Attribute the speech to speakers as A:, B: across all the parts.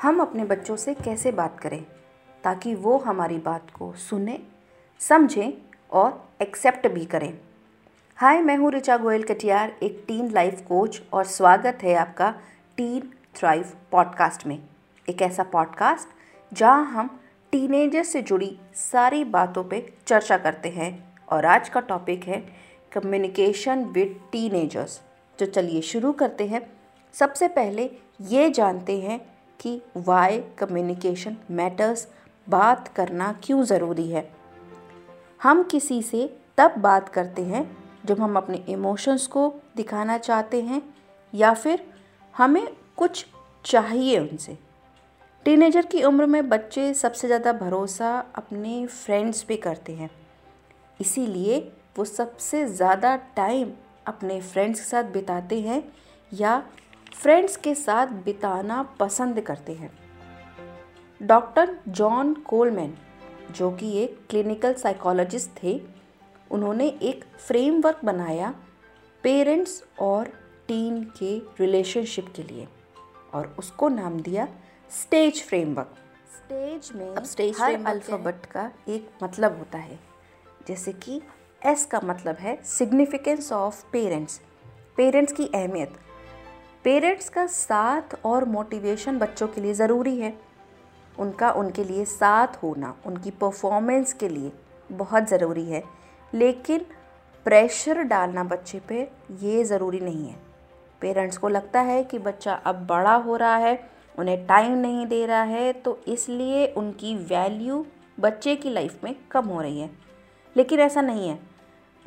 A: हम अपने बच्चों से कैसे बात करें, ताकि वो हमारी बात को सुने, समझें और एक्सेप्ट भी करें। हाय मैं हूँ ऋचा गोयल कटियार, एक टीन लाइफ कोच और स्वागत है आपका टीन थ्राइव पॉडकास्ट में। एक ऐसा पॉडकास्ट जहाँ हम टीनेजर से जुड़ी सारी बातों पे चर्चा करते हैं और आज का टॉपिक है कम्युनिकेशन विद टीनेजर्स तो चलिए शुरू करते हैं। सबसे पहले ये जानते हैं कि वाई कम्युनिकेशन मैटर्स बात करना क्यों ज़रूरी है। हम किसी से तब बात करते हैं जब हम अपने इमोशंस को दिखाना चाहते हैं या फिर हमें कुछ चाहिए उनसे। टीनेजर की उम्र में बच्चे सबसे ज़्यादा भरोसा अपने फ्रेंड्स पे करते हैं। इसीलिए वो सबसे ज़्यादा टाइम अपने फ्रेंड्स के साथ बिताते हैं या फ्रेंड्स के साथ बिताना पसंद करते हैं। डॉक्टर जॉन कोलमैन जो कि एक क्लिनिकल साइकोलॉजिस्ट थे उन्होंने एक फ्रेमवर्क बनाया पेरेंट्स और टीन के रिलेशनशिप के लिए और उसको नाम दिया स्टेज फ्रेमवर्क। स्टेज में अब स्टेज हर अल्फ़ाबेट का एक मतलब होता है जैसे कि एस का मतलब है सिग्निफिकेंस ऑफ़ पेरेंट्स पेरेंट्स की अहमियत पेरेंट्स का साथ और मोटिवेशन बच्चों के लिए ज़रूरी है। उनका उनके लिए साथ होना, उनकी परफॉर्मेंस के लिए बहुत ज़रूरी है। लेकिन प्रेशर डालना बच्चे पे, ये ज़रूरी नहीं है। पेरेंट्स को लगता है कि बच्चा अब बड़ा हो रहा है, उन्हें टाइम नहीं दे रहा है तो इसलिए उनकी वैल्यू बच्चे की लाइफ में कम हो रही है। लेकिन ऐसा नहीं है।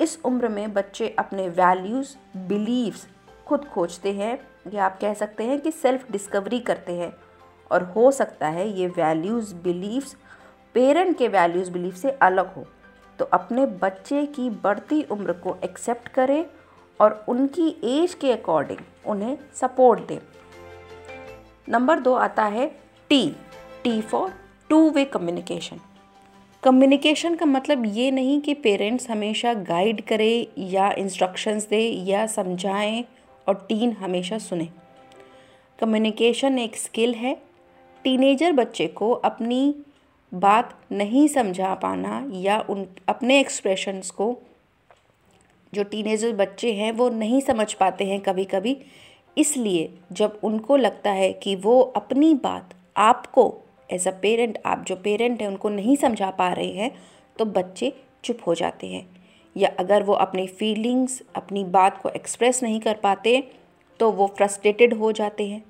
A: इस उम्र में बच्चे अपने वैल्यूज़ बिलीव्स खुद खोजते हैं। या आप कह सकते हैं कि सेल्फ डिस्कवरी करते हैं। और हो सकता है ये वैल्यूज़ बिलीव्स पेरेंट के वैल्यूज़ बिलीफ से अलग हो। तो अपने बच्चे की बढ़ती उम्र को एक्सेप्ट करें और उनकी एज के अकॉर्डिंग उन्हें सपोर्ट दें। नंबर दो आता है T T for two way communication communication का मतलब ये नहीं कि पेरेंट्स हमेशा गाइड करें या इंस्ट्रक्शंस दें या समझाएँ। और टीन हमेशा सुने। कम्युनिकेशन एक स्किल है। टीनेजर बच्चे को अपनी बात नहीं समझा पाना या उन, अपने एक्सप्रेशंस को जो टीनेजर बच्चे हैं, वो नहीं समझ पाते हैं कभी कभी इसलिए जब उनको लगता है कि वो अपनी बात आपको एज अ पेरेंट आप जो पेरेंट हैं, उनको नहीं समझा पा रहे हैं तो बच्चे चुप हो जाते हैं। या अगर वो अपनी फीलिंग्स अपनी बात को एक्सप्रेस नहीं कर पाते तो वो फ्रस्ट्रेटेड हो जाते हैं।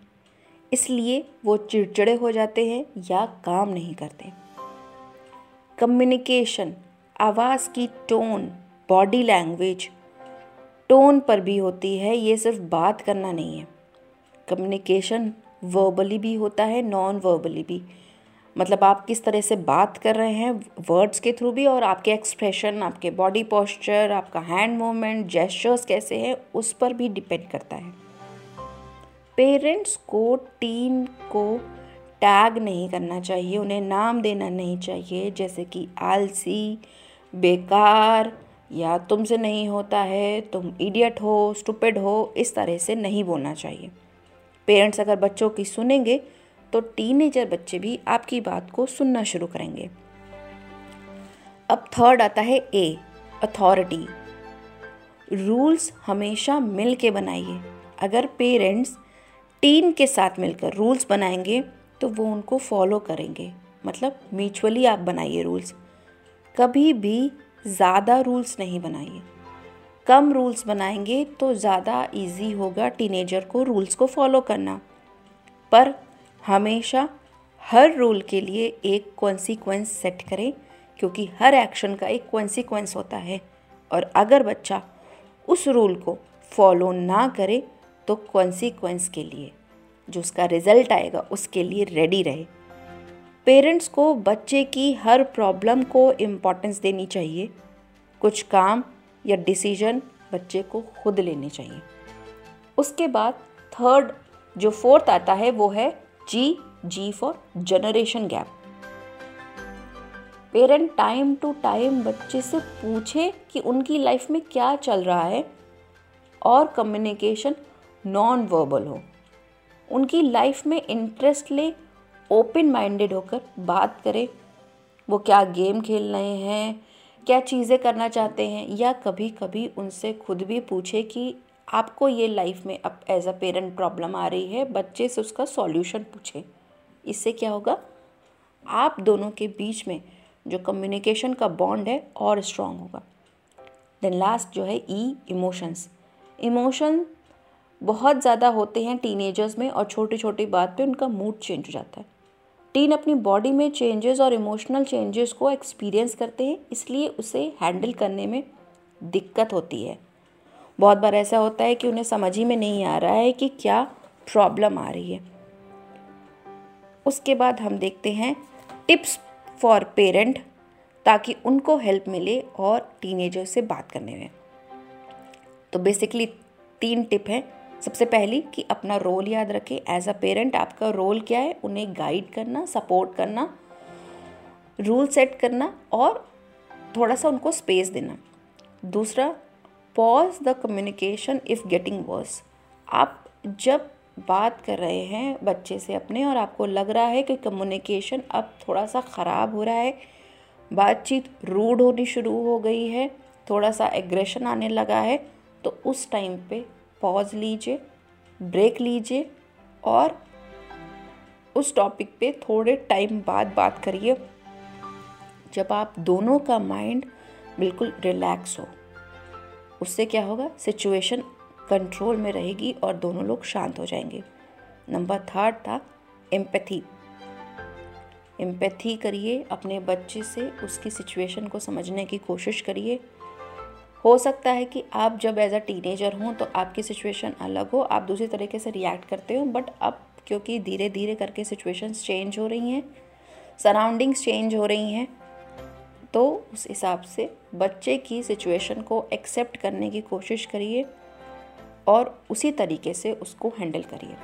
A: इसलिए वो चिड़चिड़े हो जाते हैं या काम नहीं करते। कम्युनिकेशन आवाज़ की टोन बॉडी लैंग्वेज टोन पर भी होती है, ये सिर्फ़ बात करना नहीं है। कम्युनिकेशन वर्बली भी होता है नॉन वर्बली भी। मतलब आप किस तरह से बात कर रहे हैं वर्ड्स के थ्रू भी और आपके एक्सप्रेशन आपके बॉडी पोस्चर आपका हैंड मूवमेंट जेस्चर्स कैसे हैं, उस पर भी डिपेंड करता है। पेरेंट्स को टीन को टैग नहीं करना चाहिए, उन्हें नाम देना नहीं चाहिए, जैसे कि आलसी, बेकार, या तुमसे नहीं होता है, तुम इडियट हो स्टूपिड हो, इस तरह से नहीं बोलना चाहिए। पेरेंट्स अगर बच्चों की सुनेंगे तो टीनेजर बच्चे भी आपकी बात को सुनना शुरू करेंगे। अब थर्ड आता है ए अथॉरिटी रूल्स हमेशा मिल के बनाइए। अगर पेरेंट्स टीन के साथ मिलकर रूल्स बनाएँगे तो वो उनको फॉलो करेंगे। मतलब म्यूचुअली आप बनाइए रूल्स कभी भी ज़्यादा रूल्स नहीं बनाइए। कम रूल्स बनाएँगे तो ज़्यादा इजी होगा टीनेजर को रूल्स को फॉलो करना। पर हमेशा हर रूल के लिए एक कॉन्सिक्वेंस सेट करें, क्योंकि हर एक्शन का एक कॉन्सिक्वेंस होता है। और अगर बच्चा उस रूल को फॉलो ना करे तो कॉन्सिक्वेंस के लिए, जो उसका रिज़ल्ट आएगा, उसके लिए रेडी रहे। पेरेंट्स को, बच्चे की हर प्रॉब्लम को इम्पोर्टेंस देनी चाहिए। कुछ काम या डिसीज़न बच्चे को खुद लेने चाहिए। उसके बाद थर्ड जो फोर्थ आता है, वो है G G for generation gap parent time to time बच्चे से पूछे कि उनकी लाइफ में क्या चल रहा है और कम्युनिकेशन नॉन वर्बल हो। उनकी लाइफ में इंटरेस्ट ले ओपन माइंडेड होकर बात करें, वो क्या गेम खेल रहे हैं, क्या चीज़ें करना चाहते हैं, या कभी कभी उनसे खुद भी पूछे कि आपको ये लाइफ में अब एज अ पेरेंट प्रॉब्लम आ रही है, बच्चे से उसका सॉल्यूशन पूछें। इससे क्या होगा? आप दोनों के बीच में जो कम्युनिकेशन का बॉन्ड है, और स्ट्रांग होगा। देन लास्ट जो है ई इमोशंस इमोशन बहुत ज़्यादा होते हैं टीनेजर्स में, और छोटी छोटी बात पे उनका मूड चेंज हो जाता है। टीन अपनी बॉडी में चेंजेस और इमोशनल चेंजेस को एक्सपीरियंस करते हैं, इसलिए उसे हैंडल करने में दिक्कत होती है। बहुत बार ऐसा होता है कि उन्हें समझ ही में नहीं आ रहा है कि क्या प्रॉब्लम आ रही है। उसके बाद हम देखते हैं टिप्स फॉर पेरेंट ताकि उनको हेल्प मिले और टीनेजर से बात करने में। तो बेसिकली तीन टिप हैं। सबसे पहली कि अपना रोल याद रखें। एज अ पेरेंट आपका रोल क्या है? उन्हें गाइड करना सपोर्ट करना रूल सेट करना और थोड़ा सा उनको स्पेस देना। दूसरा pause the communication if getting worse आप जब बात कर रहे हैं बच्चे से अपने और आपको लग रहा है कि कम्युनिकेशन अब थोड़ा सा ख़राब हो रहा है, बातचीत रूड होनी शुरू हो गई है थोड़ा सा एग्रेशन आने लगा है तो उस टाइम पे पॉज लीजिए ब्रेक लीजिए और उस टॉपिक पे थोड़े टाइम बाद बात करिए। जब आप दोनों का माइंड बिल्कुल रिलैक्स हो। उससे क्या होगा? सिचुएशन कंट्रोल में रहेगी और दोनों लोग शांत हो जाएँगे। नंबर थर्ड था एम्पैथी एम्पैथी करिए, अपने बच्चे से उसकी सिचुएशन को समझने की कोशिश करिए। हो सकता है कि आप जब एज अ टीनेजर हों तो आपकी सिचुएशन अलग हो, आप दूसरी तरीके से रिएक्ट करते हो बट अब क्योंकि धीरे धीरे करके सिचुएशंस चेंज हो रही हैं सराउंडिंग्स चेंज हो रही हैं तो उस हिसाब से बच्चे की सिचुएशन को एक्सेप्ट करने की कोशिश करिए और उसी तरीके से उसको हैंडल करिए।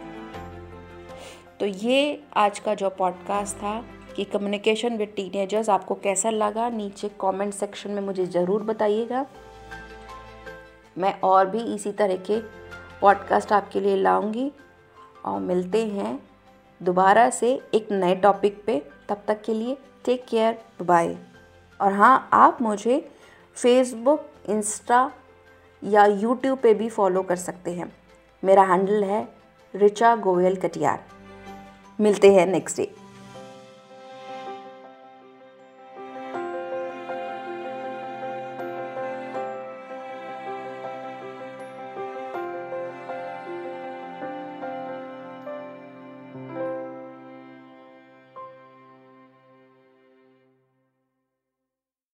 A: तो ये आज का जो पॉडकास्ट था कि कम्युनिकेशन विद टीनेजर्स आपको कैसा लगा, नीचे कमेंट सेक्शन में मुझे ज़रूर बताइएगा। मैं और भी इसी तरह के पॉडकास्ट आपके लिए लाऊँगी और मिलते हैं दोबारा से एक नए टॉपिक पे। तब तक के लिए टेक केयर बाय और हाँ आप मुझे फेसबुक इंस्टा या यूट्यूब पे भी फॉलो कर सकते हैं। मेरा हैंडल है रिचा गोयल कटियार मिलते हैं नेक्स्ट डे